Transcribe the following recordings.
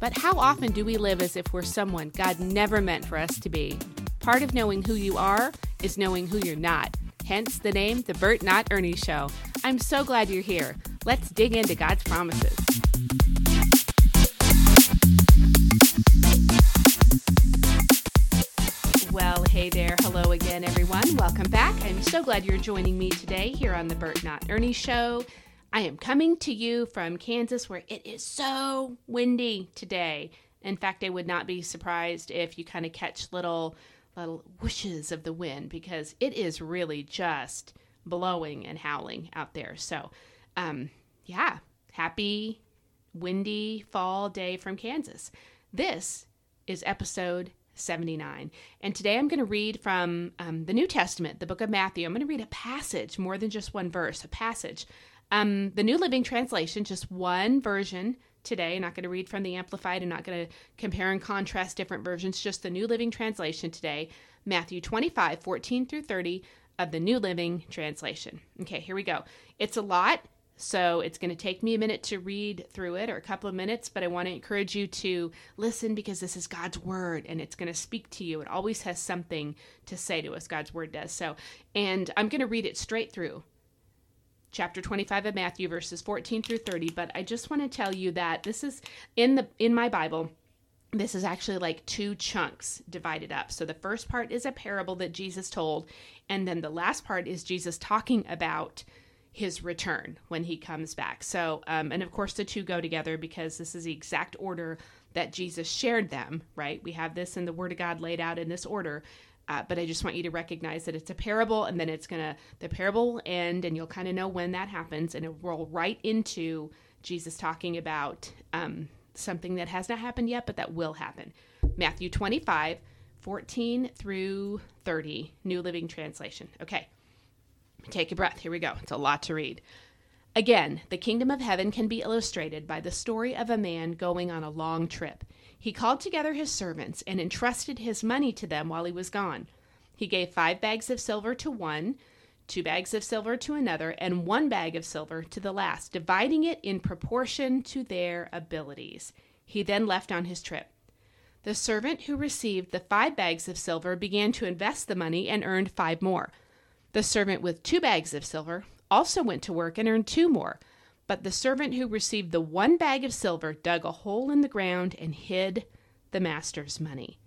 But how often do we live as if we're someone God never meant for us to be? Part of knowing who you are is knowing who you're not. Hence the name, The Burt Not Ernie Show. I'm so glad you're here. Let's dig into God's promises. Well, hey there. Hello again, everyone. Welcome back. I'm so glad you're joining me today here on The Burt Not Ernie Show. I am coming to you from Kansas where it is so windy today. In fact, I would not be surprised if you kind of catch little little whooshes of the wind because it is really just blowing and howling out there. So, um, yeah, happy windy fall day from Kansas. This is episode 79. And today I'm going to read from um, the New Testament, the book of Matthew. I'm going to read a passage, more than just one verse, a passage um, the New Living Translation, just one version today. I'm not going to read from the Amplified. I'm not going to compare and contrast different versions, just the New Living Translation today. Matthew 25, 14 through 30 of the New Living Translation. Okay, here we go. It's a lot, so it's going to take me a minute to read through it or a couple of minutes, but I want to encourage you to listen because this is God's Word and it's going to speak to you. It always has something to say to us, God's Word does. So, and I'm going to read it straight through chapter 25 of Matthew verses 14 through 30 but I just want to tell you that this is in the in my Bible this is actually like two chunks divided up. So the first part is a parable that Jesus told and then the last part is Jesus talking about his return when he comes back. So um, and of course the two go together because this is the exact order that Jesus shared them, right? We have this in the word of God laid out in this order. Uh, but I just want you to recognize that it's a parable, and then it's gonna the parable will end, and you'll kind of know when that happens, and it'll roll right into Jesus talking about um, something that has not happened yet, but that will happen. Matthew 25, 14 through 30, New Living Translation. Okay, take a breath. Here we go. It's a lot to read. Again, the kingdom of heaven can be illustrated by the story of a man going on a long trip. He called together his servants and entrusted his money to them while he was gone. He gave five bags of silver to one, two bags of silver to another, and one bag of silver to the last, dividing it in proportion to their abilities. He then left on his trip. The servant who received the five bags of silver began to invest the money and earned five more. The servant with two bags of silver also went to work and earned two more. But the servant who received the one bag of silver dug a hole in the ground and hid the master's money.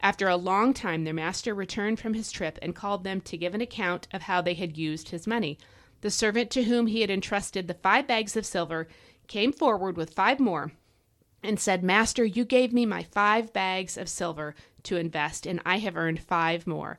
After a long time, their master returned from his trip and called them to give an account of how they had used his money. The servant to whom he had entrusted the five bags of silver came forward with five more and said, Master, you gave me my five bags of silver to invest, and I have earned five more.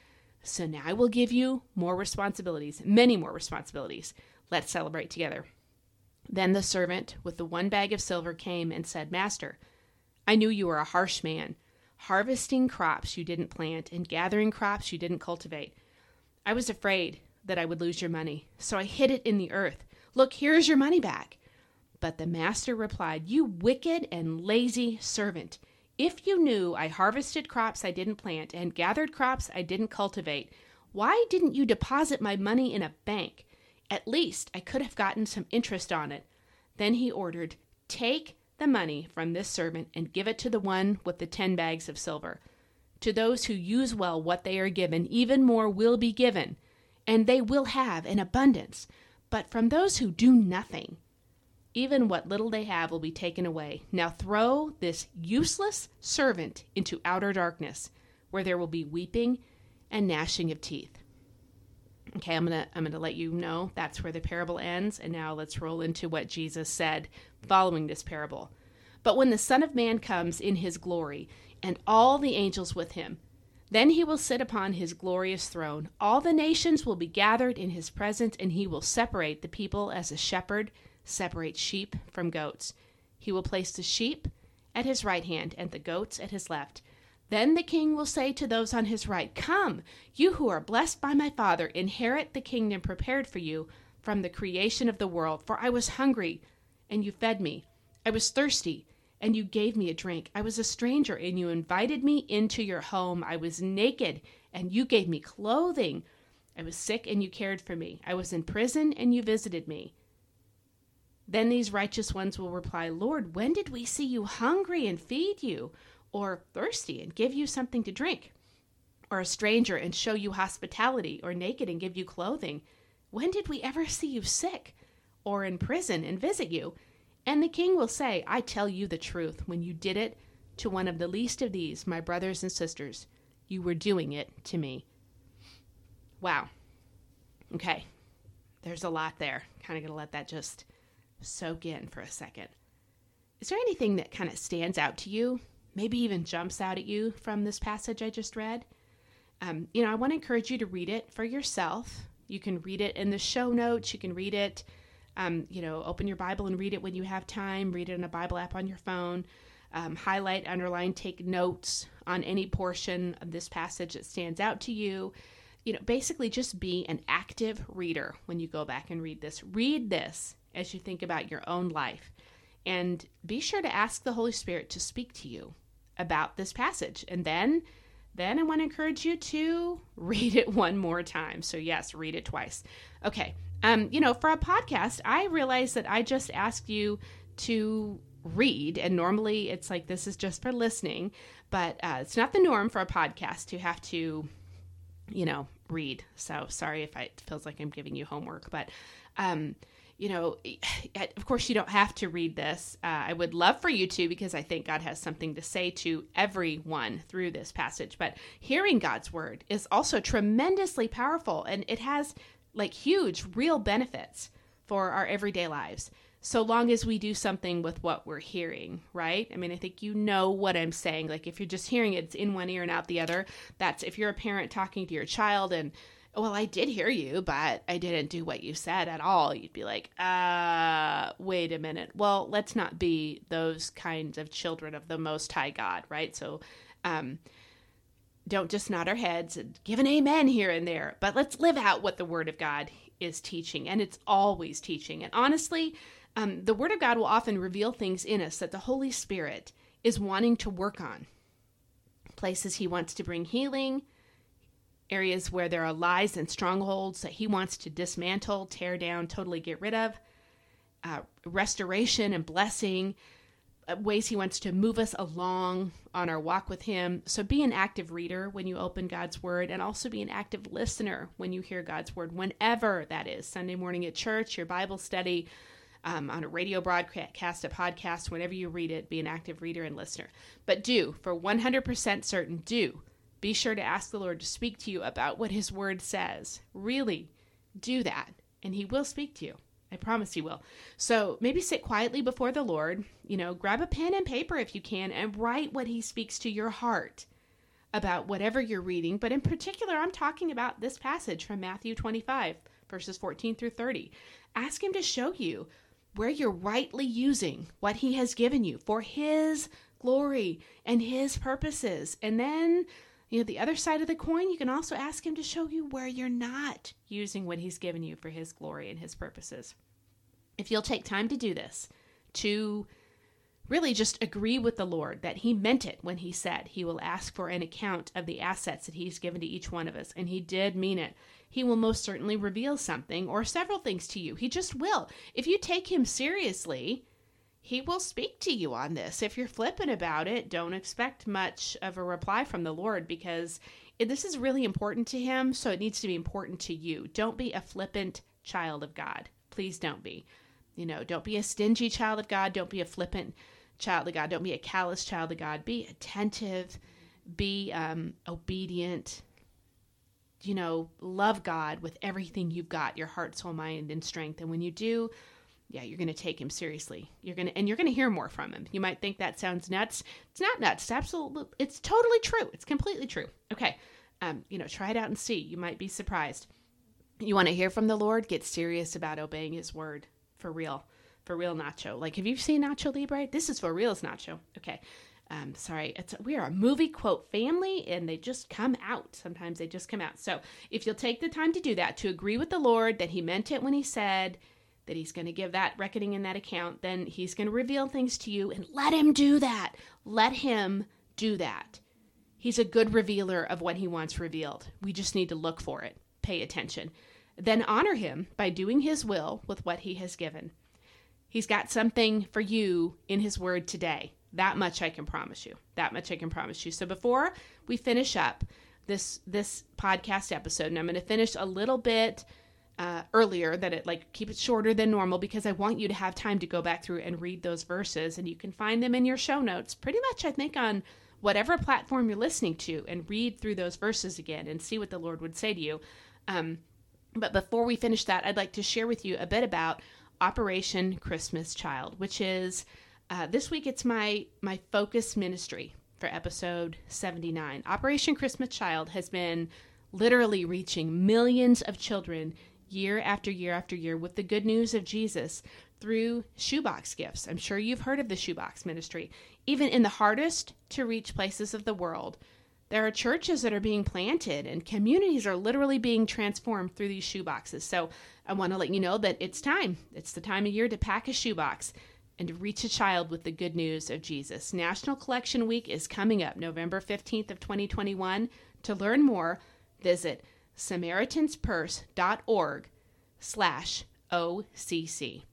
So now I will give you more responsibilities, many more responsibilities. Let's celebrate together. Then the servant with the one bag of silver came and said, Master, I knew you were a harsh man, harvesting crops you didn't plant and gathering crops you didn't cultivate. I was afraid that I would lose your money, so I hid it in the earth. Look, here is your money back. But the master replied, You wicked and lazy servant. If you knew I harvested crops I didn't plant and gathered crops I didn't cultivate, why didn't you deposit my money in a bank? At least I could have gotten some interest on it. Then he ordered, Take the money from this servant and give it to the one with the ten bags of silver. To those who use well what they are given, even more will be given, and they will have an abundance. But from those who do nothing, even what little they have will be taken away. Now throw this useless servant into outer darkness, where there will be weeping and gnashing of teeth. Okay, I'm going to I'm going to let you know that's where the parable ends and now let's roll into what Jesus said following this parable. But when the Son of Man comes in his glory and all the angels with him, then he will sit upon his glorious throne. All the nations will be gathered in his presence, and he will separate the people as a shepherd separates sheep from goats. He will place the sheep at his right hand and the goats at his left. Then the king will say to those on his right, Come, you who are blessed by my Father, inherit the kingdom prepared for you from the creation of the world. For I was hungry, and you fed me. I was thirsty, and you gave me a drink. I was a stranger, and you invited me into your home. I was naked, and you gave me clothing. I was sick, and you cared for me. I was in prison, and you visited me. Then these righteous ones will reply, Lord, when did we see you hungry and feed you? or thirsty and give you something to drink, or a stranger and show you hospitality, or naked and give you clothing? When did we ever see you sick, or in prison and visit you? And the king will say, I tell you the truth, when you did it to one of the least of these, my brothers and sisters, you were doing it to me. Wow. Okay. There's a lot there. Kind of going to let that just soak in for a second. Is there anything that kind of stands out to you maybe even jumps out at you from this passage I just read, um, you know, I want to encourage you to read it for yourself. You can read it in the show notes. You can read it, um, you know, open your Bible and read it when you have time. Read it in a Bible app on your phone. Um, highlight, underline, take notes on any portion of this passage that stands out to you. You know, basically just be an active reader when you go back and read this. Read this as you think about your own life. And be sure to ask the Holy Spirit to speak to you about this passage. And then then I want to encourage you to read it one more time. So yes, read it twice. Okay. Um, you know, for a podcast, I realize that I just asked you to read, and normally it's like this is just for listening, but uh, it's not the norm for a podcast to have to, you know, read. So sorry if I, it feels like I'm giving you homework, but um, you know, of course, you don't have to read this. Uh, I would love for you to because I think God has something to say to everyone through this passage. But hearing God's word is also tremendously powerful and it has like huge, real benefits for our everyday lives. So long as we do something with what we're hearing, right? I mean, I think you know what I'm saying. Like, if you're just hearing it, it's in one ear and out the other. That's if you're a parent talking to your child and well, I did hear you, but I didn't do what you said at all. You'd be like, uh, wait a minute. Well, let's not be those kinds of children of the Most High God, right? So, um, don't just nod our heads and give an amen here and there, but let's live out what the Word of God is teaching. And it's always teaching. And honestly, um, the Word of God will often reveal things in us that the Holy Spirit is wanting to work on. Places He wants to bring healing, areas where there are lies and strongholds that he wants to dismantle, tear down, totally get rid of, uh, restoration and blessing, uh, ways he wants to move us along on our walk with him. So be an active reader when you open God's word and also be an active listener when you hear God's word, whenever that is Sunday morning at church, your Bible study. Um, on a radio broadcast, a podcast, whenever you read it, be an active reader and listener. But do, for 100% certain, do be sure to ask the Lord to speak to you about what His Word says. Really do that, and He will speak to you. I promise He will. So maybe sit quietly before the Lord, you know, grab a pen and paper if you can, and write what He speaks to your heart about whatever you're reading. But in particular, I'm talking about this passage from Matthew 25, verses 14 through 30. Ask Him to show you where you're rightly using what He has given you for His glory and His purposes. And then you know, the other side of the coin, you can also ask Him to show you where you're not using what He's given you for His glory and His purposes. If you'll take time to do this, to really just agree with the Lord that He meant it when He said He will ask for an account of the assets that He's given to each one of us, and He did mean it. He will most certainly reveal something or several things to you. He just will. If you take Him seriously, he will speak to you on this. If you're flippant about it, don't expect much of a reply from the Lord because this is really important to him, so it needs to be important to you. Don't be a flippant child of God. Please don't be. You know, don't be a stingy child of God. Don't be a flippant child of God. Don't be a callous child of God. Be attentive. Be um, obedient. you know, love God with everything you've got, your heart, soul, mind, and strength. And when you do, yeah, you're going to take him seriously. You're going to, and you're going to hear more from him. You might think that sounds nuts. It's not nuts. It's absolutely, it's totally true. It's completely true. Okay. Um, you know, try it out and see. You might be surprised. You want to hear from the Lord? Get serious about obeying his word for real. For real, Nacho. Like, have you seen Nacho Libre? This is for real, Nacho. Okay. Um, sorry, it's we are a movie quote family, and they just come out. Sometimes they just come out. So if you'll take the time to do that, to agree with the Lord that He meant it when He said that He's going to give that reckoning in that account, then He's going to reveal things to you, and let Him do that. Let Him do that. He's a good revealer of what He wants revealed. We just need to look for it, pay attention. Then honor Him by doing His will with what He has given. He's got something for you in His Word today. That much I can promise you. That much I can promise you. So before we finish up this this podcast episode, and I'm going to finish a little bit uh, earlier that it like keep it shorter than normal because I want you to have time to go back through and read those verses, and you can find them in your show notes. Pretty much, I think on whatever platform you're listening to, and read through those verses again and see what the Lord would say to you. Um, but before we finish that, I'd like to share with you a bit about Operation Christmas Child, which is uh, this week it's my my focus ministry for episode 79. Operation Christmas Child has been literally reaching millions of children year after year after year with the good news of Jesus through shoebox gifts. I'm sure you've heard of the shoebox ministry. Even in the hardest to reach places of the world, there are churches that are being planted and communities are literally being transformed through these shoeboxes. So I want to let you know that it's time. It's the time of year to pack a shoebox and to reach a child with the good news of Jesus. National Collection Week is coming up November 15th of 2021. To learn more, visit samaritanspurse.org slash OCC.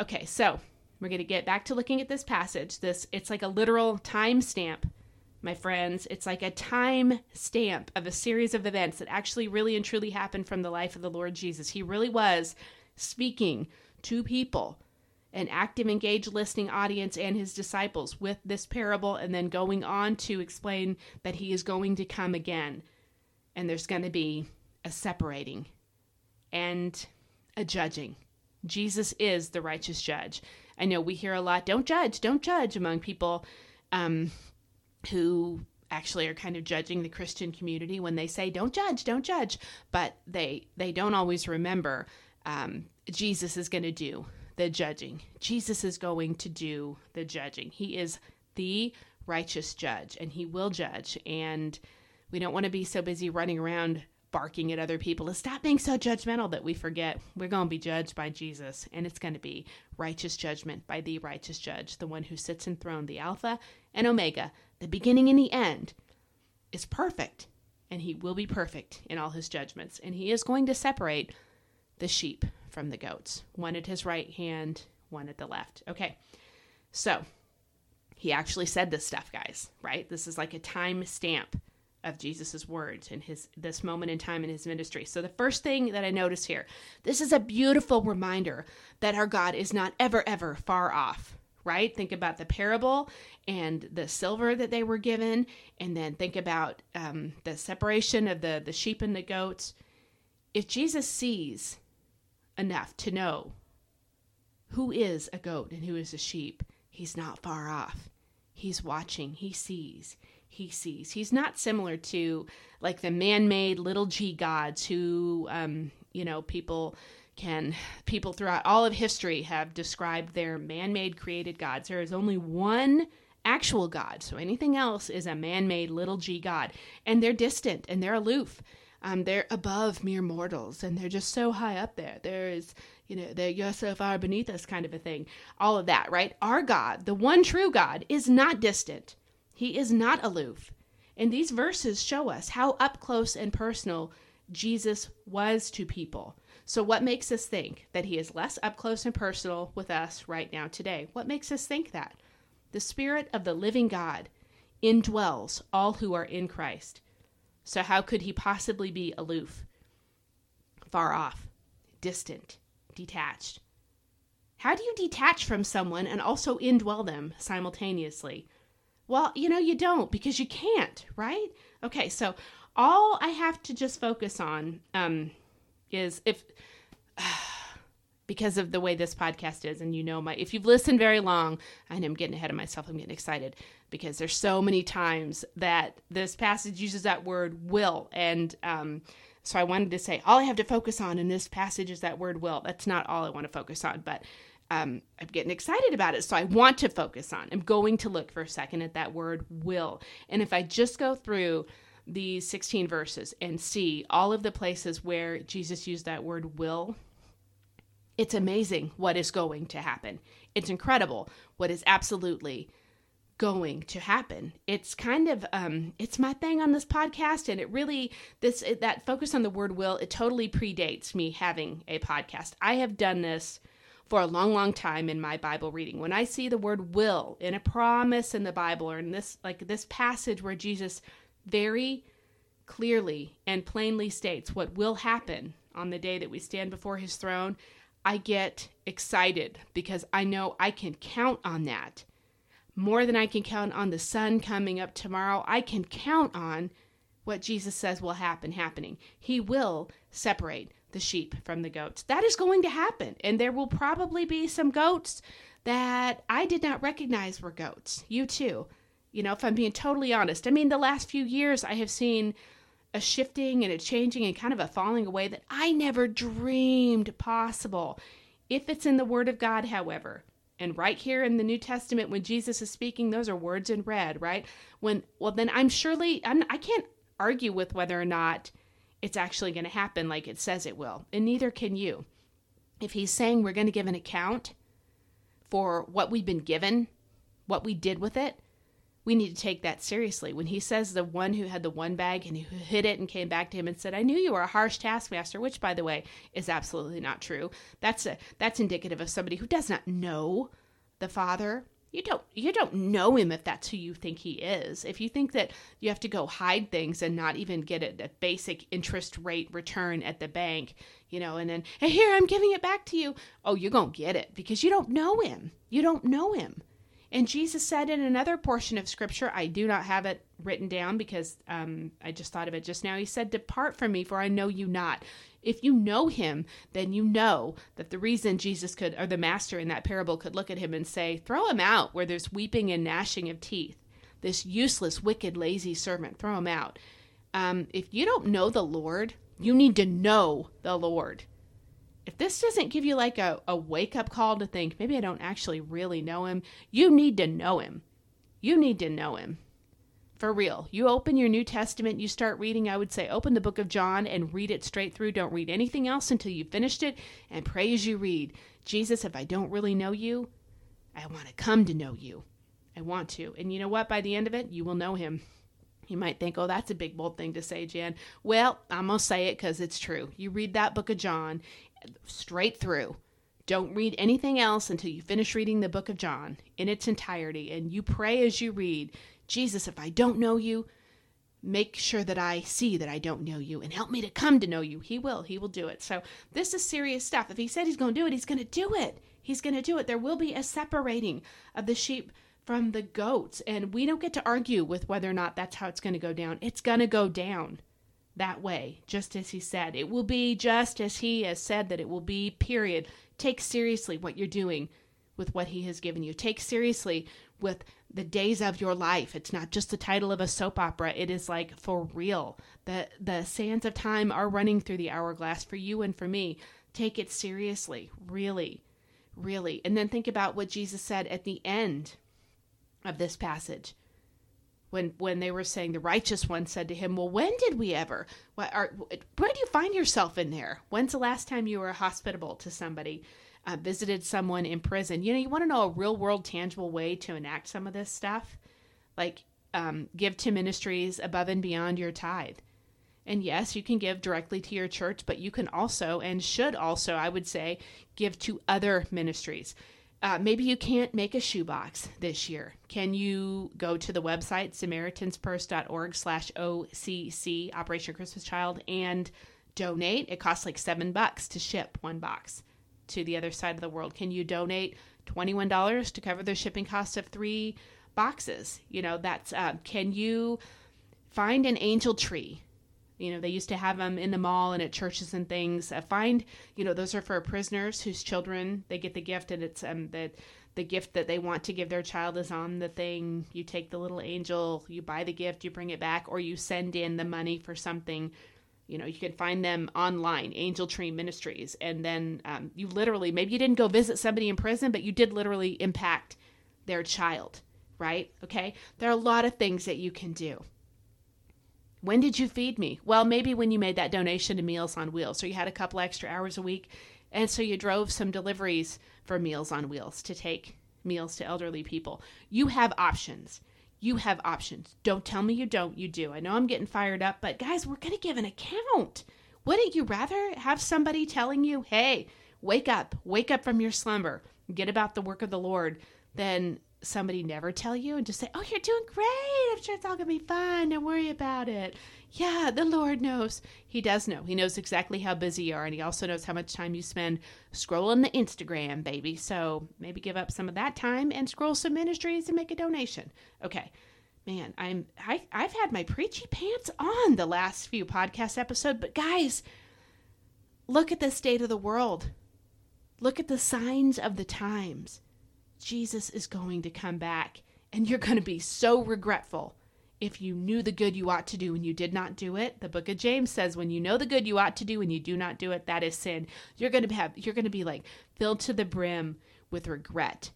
Okay, so we're going to get back to looking at this passage. This it's like a literal time stamp, my friends. It's like a time stamp of a series of events that actually really and truly happened from the life of the Lord Jesus. He really was speaking to people an active, engaged listening audience and his disciples with this parable, and then going on to explain that he is going to come again. And there's going to be a separating and a judging. Jesus is the righteous judge. I know we hear a lot, don't judge, don't judge, among people um, who actually are kind of judging the Christian community when they say, don't judge, don't judge. But they, they don't always remember um, Jesus is going to do the judging. Jesus is going to do the judging. He is the righteous judge and he will judge. And we don't want to be so busy running around barking at other people to stop being so judgmental that we forget we're going to be judged by Jesus and it's going to be righteous judgment by the righteous judge, the one who sits enthroned, the Alpha and Omega, the beginning and the end, is perfect and he will be perfect in all his judgments. And he is going to separate the sheep from the goats. One at his right hand, one at the left. Okay. So he actually said this stuff, guys, right? This is like a time stamp of Jesus's words in his this moment in time in his ministry. So the first thing that I notice here, this is a beautiful reminder that our God is not ever ever far off, right? Think about the parable and the silver that they were given, and then think about um, the separation of the the sheep and the goats. If Jesus sees enough to know who is a goat and who is a sheep. He's not far off. He's watching. He sees. He sees. He's not similar to like the man made little g gods who, um, you know, people can, people throughout all of history have described their man made created gods. There is only one actual God. So anything else is a man made little g God. And they're distant and they're aloof um, they're above mere mortals and they're just so high up there. There is, you know, they're you're so far beneath us kind of a thing. All of that, right? Our God, the one true God, is not distant. He is not aloof. And these verses show us how up close and personal Jesus was to people. So, what makes us think that he is less up close and personal with us right now today? What makes us think that? The Spirit of the living God indwells all who are in Christ. So, how could he possibly be aloof, far off, distant, detached? How do you detach from someone and also indwell them simultaneously? Well, you know, you don't because you can't, right? Okay, so all I have to just focus on um, is if. because of the way this podcast is and you know my if you've listened very long and i'm getting ahead of myself i'm getting excited because there's so many times that this passage uses that word will and um, so i wanted to say all i have to focus on in this passage is that word will that's not all i want to focus on but um, i'm getting excited about it so i want to focus on i'm going to look for a second at that word will and if i just go through these 16 verses and see all of the places where jesus used that word will it's amazing what is going to happen. It's incredible what is absolutely going to happen. It's kind of um it's my thing on this podcast and it really this that focus on the word will it totally predates me having a podcast. I have done this for a long long time in my Bible reading. When I see the word will in a promise in the Bible or in this like this passage where Jesus very clearly and plainly states what will happen on the day that we stand before his throne, I get excited because I know I can count on that. More than I can count on the sun coming up tomorrow, I can count on what Jesus says will happen happening. He will separate the sheep from the goats. That is going to happen. And there will probably be some goats that I did not recognize were goats. You too. You know, if I'm being totally honest. I mean, the last few years I have seen a shifting and a changing and kind of a falling away that I never dreamed possible. If it's in the Word of God, however, and right here in the New Testament, when Jesus is speaking, those are words in red, right? When well, then I'm surely I'm I can't argue with whether or not it's actually going to happen like it says it will, and neither can you. If he's saying we're going to give an account for what we've been given, what we did with it, we need to take that seriously. When he says the one who had the one bag and who hid it and came back to him and said, "I knew you were a harsh taskmaster," which, by the way, is absolutely not true. That's a that's indicative of somebody who does not know the Father. You don't you don't know him if that's who you think he is. If you think that you have to go hide things and not even get a, a basic interest rate return at the bank, you know, and then hey, here I'm giving it back to you. Oh, you're gonna get it because you don't know him. You don't know him. And Jesus said in another portion of scripture, I do not have it written down because um, I just thought of it just now. He said, Depart from me, for I know you not. If you know him, then you know that the reason Jesus could, or the master in that parable could look at him and say, Throw him out where there's weeping and gnashing of teeth. This useless, wicked, lazy servant, throw him out. Um, if you don't know the Lord, you need to know the Lord if this doesn't give you like a, a wake up call to think maybe I don't actually really know him, you need to know him. You need to know him. For real. You open your New Testament, you start reading, I would say open the book of John and read it straight through. Don't read anything else until you've finished it and pray as you read. Jesus, if I don't really know you, I want to come to know you. I want to. And you know what? By the end of it, you will know him. You might think, oh, that's a big, bold thing to say, Jan. Well, I'm going to say it because it's true. You read that book of John straight through. Don't read anything else until you finish reading the book of John in its entirety. And you pray as you read Jesus, if I don't know you, make sure that I see that I don't know you and help me to come to know you. He will. He will do it. So this is serious stuff. If he said he's going to do it, he's going to do it. He's going to do it. There will be a separating of the sheep from the goats. And we don't get to argue with whether or not that's how it's going to go down. It's going to go down that way, just as he said. It will be just as he has said that it will be, period. Take seriously what you're doing with what he has given you. Take seriously with the days of your life. It's not just the title of a soap opera. It is like for real. The the sands of time are running through the hourglass for you and for me. Take it seriously, really. Really. And then think about what Jesus said at the end of this passage when when they were saying the righteous one said to him, "Well, when did we ever? What are, where do you find yourself in there? When's the last time you were hospitable to somebody, uh, visited someone in prison? You know, you want to know a real world, tangible way to enact some of this stuff, like um, give to ministries above and beyond your tithe." And yes, you can give directly to your church, but you can also and should also, I would say, give to other ministries. Uh, maybe you can't make a shoebox this year. Can you go to the website samaritanspurse.org slash OCC, Operation Christmas Child, and donate? It costs like seven bucks to ship one box to the other side of the world. Can you donate $21 to cover the shipping cost of three boxes. You know, that's uh, can you find an angel tree? You know, they used to have them in the mall and at churches and things. Uh, find, you know, those are for prisoners whose children they get the gift, and it's um that the gift that they want to give their child is on the thing. You take the little angel, you buy the gift, you bring it back, or you send in the money for something. You know, you can find them online, Angel Tree Ministries, and then um, you literally maybe you didn't go visit somebody in prison, but you did literally impact their child, right? Okay, there are a lot of things that you can do. When did you feed me? Well, maybe when you made that donation to Meals on Wheels, so you had a couple extra hours a week, and so you drove some deliveries for Meals on Wheels to take meals to elderly people. You have options. You have options. Don't tell me you don't. You do. I know I'm getting fired up, but guys, we're going to give an account. Wouldn't you rather have somebody telling you, hey, wake up, wake up from your slumber, get about the work of the Lord, than somebody never tell you and just say, oh, you're doing great. I'm sure it's all going to be fine. Don't worry about it. Yeah, the Lord knows. He does know. He knows exactly how busy you are, and He also knows how much time you spend scrolling the Instagram, baby. So maybe give up some of that time and scroll some ministries and make a donation. Okay. Man, I'm I, I've had my preachy pants on the last few podcast episodes, but guys, look at the state of the world. Look at the signs of the times. Jesus is going to come back, and you're going to be so regretful if you knew the good you ought to do and you did not do it. The book of james says when you know the good you ought to do and you do not do it that is sin. You're going to have you're going to be like filled to the brim with regret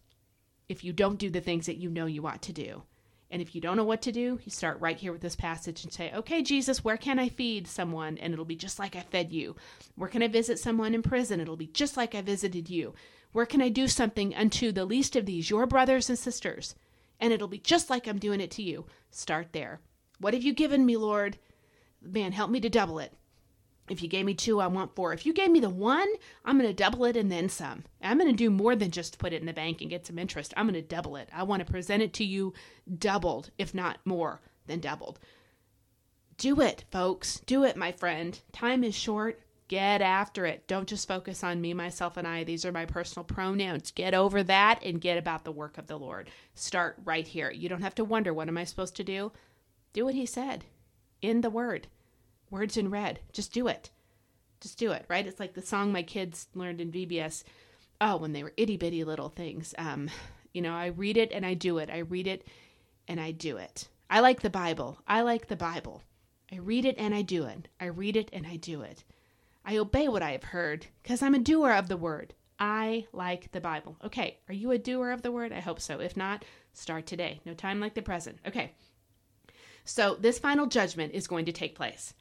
if you don't do the things that you know you ought to do. And if you don't know what to do you start right here with this passage and say okay jesus where can i feed someone? And it'll be just like i fed you. Where can i visit someone in prison? It'll be just like i visited you where can i do something unto the least of these your brothers and sisters and it'll be just like I'm doing it to you. Start there. What have you given me, Lord? Man, help me to double it. If you gave me two, I want four. If you gave me the one, I'm going to double it and then some. I'm going to do more than just put it in the bank and get some interest. I'm going to double it. I want to present it to you doubled, if not more than doubled. Do it, folks. Do it, my friend. Time is short. Get after it. Don't just focus on me, myself, and I. These are my personal pronouns. Get over that and get about the work of the Lord. Start right here. You don't have to wonder, what am I supposed to do? Do what He said in the Word, words in red. Just do it. Just do it, right? It's like the song my kids learned in VBS. Oh, when they were itty bitty little things. Um, you know, I read it and I do it. I read it and I do it. I like the Bible. I like the Bible. I read it and I do it. I read it and I do it. I obey what I have heard because I'm a doer of the word. I like the Bible. Okay, are you a doer of the word? I hope so. If not, start today. No time like the present. Okay. So, this final judgment is going to take place.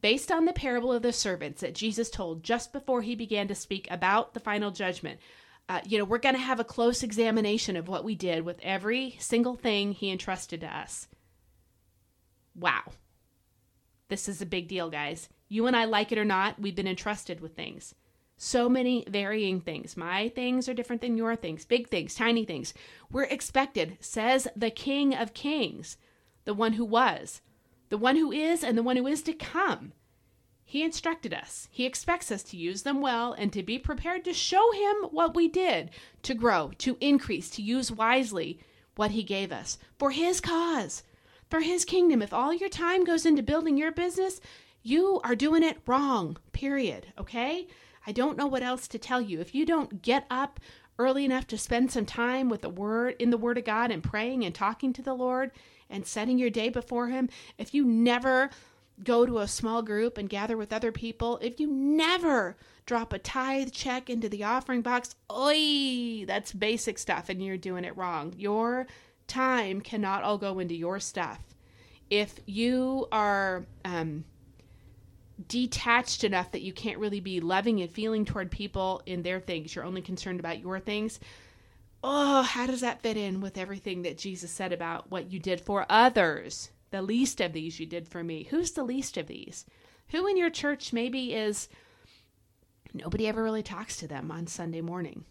Based on the parable of the servants that Jesus told just before he began to speak about the final judgment, uh, you know, we're going to have a close examination of what we did with every single thing he entrusted to us. Wow. This is a big deal, guys. You and I like it or not, we've been entrusted with things. So many varying things. My things are different than your things, big things, tiny things. We're expected, says the King of Kings, the one who was, the one who is, and the one who is to come. He instructed us. He expects us to use them well and to be prepared to show him what we did, to grow, to increase, to use wisely what he gave us for his cause, for his kingdom. If all your time goes into building your business, you are doing it wrong, period. Okay? I don't know what else to tell you. If you don't get up early enough to spend some time with the word in the word of God and praying and talking to the Lord and setting your day before him, if you never go to a small group and gather with other people, if you never drop a tithe check into the offering box, oi, that's basic stuff and you're doing it wrong. Your time cannot all go into your stuff. If you are um, detached enough that you can't really be loving and feeling toward people in their things. You're only concerned about your things. Oh, how does that fit in with everything that Jesus said about what you did for others? The least of these you did for me. Who's the least of these? Who in your church maybe is nobody ever really talks to them on Sunday morning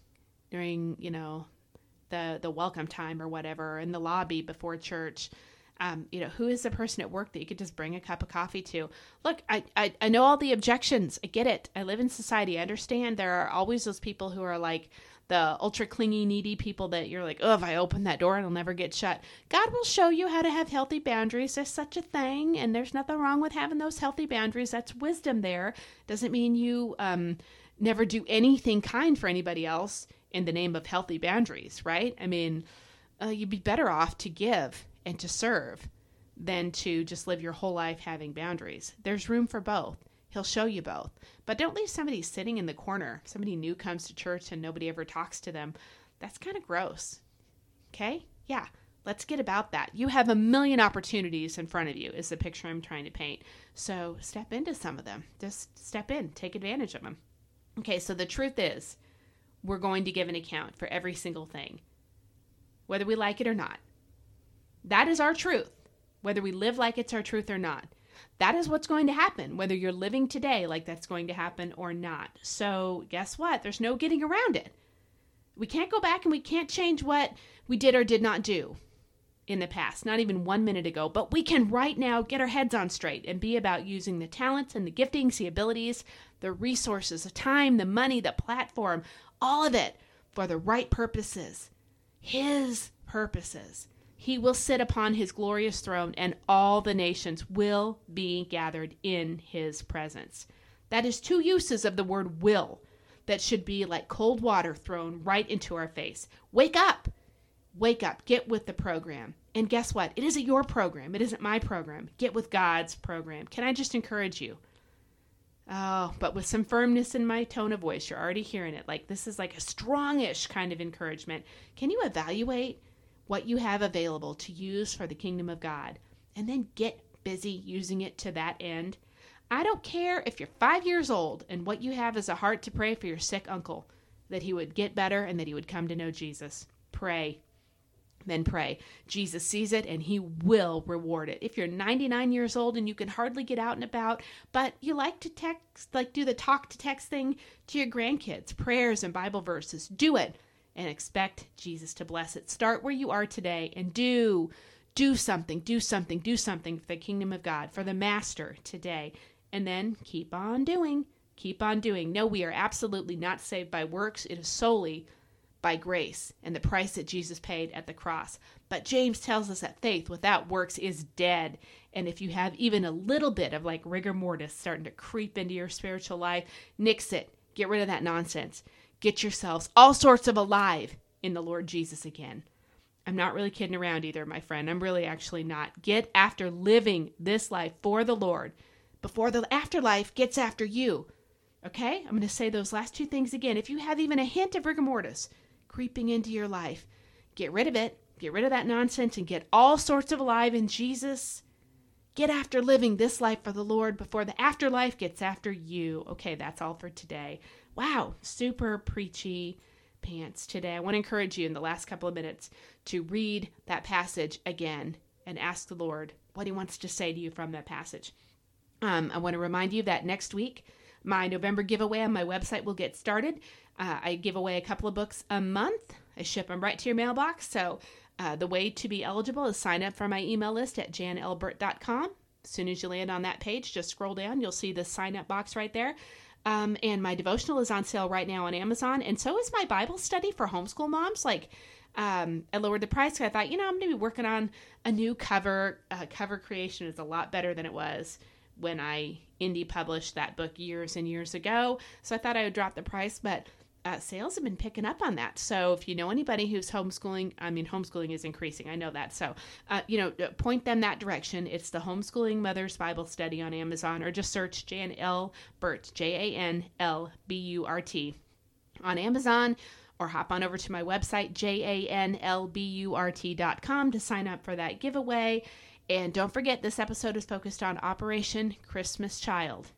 during, you know, the the welcome time or whatever in the lobby before church um, you know, who is the person at work that you could just bring a cup of coffee to? Look, I, I, I know all the objections. I get it. I live in society. I understand there are always those people who are like the ultra clingy, needy people that you're like, oh, if I open that door, it'll never get shut. God will show you how to have healthy boundaries. There's such a thing, and there's nothing wrong with having those healthy boundaries. That's wisdom there. Doesn't mean you um, never do anything kind for anybody else in the name of healthy boundaries, right? I mean, uh, you'd be better off to give and to serve than to just live your whole life having boundaries. There's room for both. He'll show you both. But don't leave somebody sitting in the corner. Somebody new comes to church and nobody ever talks to them. That's kind of gross. Okay? Yeah. Let's get about that. You have a million opportunities in front of you, is the picture I'm trying to paint. So step into some of them. Just step in, take advantage of them. Okay, so the truth is, we're going to give an account for every single thing, whether we like it or not. That is our truth, whether we live like it's our truth or not. That is what's going to happen, whether you're living today like that's going to happen or not. So, guess what? There's no getting around it. We can't go back and we can't change what we did or did not do in the past, not even one minute ago. But we can right now get our heads on straight and be about using the talents and the giftings, the abilities, the resources, the time, the money, the platform, all of it for the right purposes. His purposes. He will sit upon his glorious throne, and all the nations will be gathered in his presence. That is two uses of the word will that should be like cold water thrown right into our face. Wake up! Wake up. Get with the program. And guess what? It isn't your program. It isn't my program. Get with God's program. Can I just encourage you? Oh, but with some firmness in my tone of voice, you're already hearing it. Like this is like a strongish kind of encouragement. Can you evaluate what you have available to use for the kingdom of God, and then get busy using it to that end. I don't care if you're five years old and what you have is a heart to pray for your sick uncle, that he would get better and that he would come to know Jesus. Pray. Then pray. Jesus sees it and he will reward it. If you're 99 years old and you can hardly get out and about, but you like to text, like do the talk to text thing to your grandkids, prayers and Bible verses, do it and expect Jesus to bless it. Start where you are today and do do something, do something, do something for the kingdom of God, for the master today. And then keep on doing, keep on doing. No, we are absolutely not saved by works. It is solely by grace and the price that Jesus paid at the cross. But James tells us that faith without works is dead. And if you have even a little bit of like rigor mortis starting to creep into your spiritual life, nix it. Get rid of that nonsense. Get yourselves all sorts of alive in the Lord Jesus again. I'm not really kidding around either, my friend. I'm really actually not. Get after living this life for the Lord before the afterlife gets after you. Okay? I'm going to say those last two things again. If you have even a hint of rigor mortis creeping into your life, get rid of it. Get rid of that nonsense and get all sorts of alive in Jesus. Get after living this life for the Lord before the afterlife gets after you. Okay, that's all for today wow, super preachy pants today. I want to encourage you in the last couple of minutes to read that passage again and ask the Lord what He wants to say to you from that passage. Um, I want to remind you that next week, my November giveaway on my website will get started. Uh, I give away a couple of books a month. I ship them right to your mailbox. So uh, the way to be eligible is sign up for my email list at janlburt.com. As soon as you land on that page, just scroll down. You'll see the sign up box right there. Um, and my devotional is on sale right now on Amazon. And so is my Bible study for homeschool moms. Like, um, I lowered the price. because I thought, you know, I'm going to be working on a new cover. Uh, cover creation is a lot better than it was when I indie published that book years and years ago. So I thought I would drop the price, but uh, sales have been picking up on that. So if you know anybody who's homeschooling, I mean, homeschooling is increasing. I know that. So, uh, you know, uh, point them that direction. It's the Homeschooling Mother's Bible Study on Amazon, or just search Jan L. Burt, J A N L B U R T, on Amazon, or hop on over to my website, J A N L B U R T.com, to sign up for that giveaway. And don't forget, this episode is focused on Operation Christmas Child.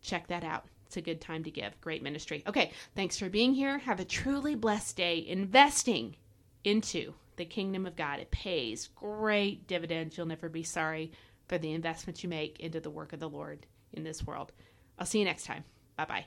Check that out. It's a good time to give. Great ministry. Okay, thanks for being here. Have a truly blessed day investing into the kingdom of God. It pays great dividends. You'll never be sorry for the investment you make into the work of the Lord in this world. I'll see you next time. Bye bye.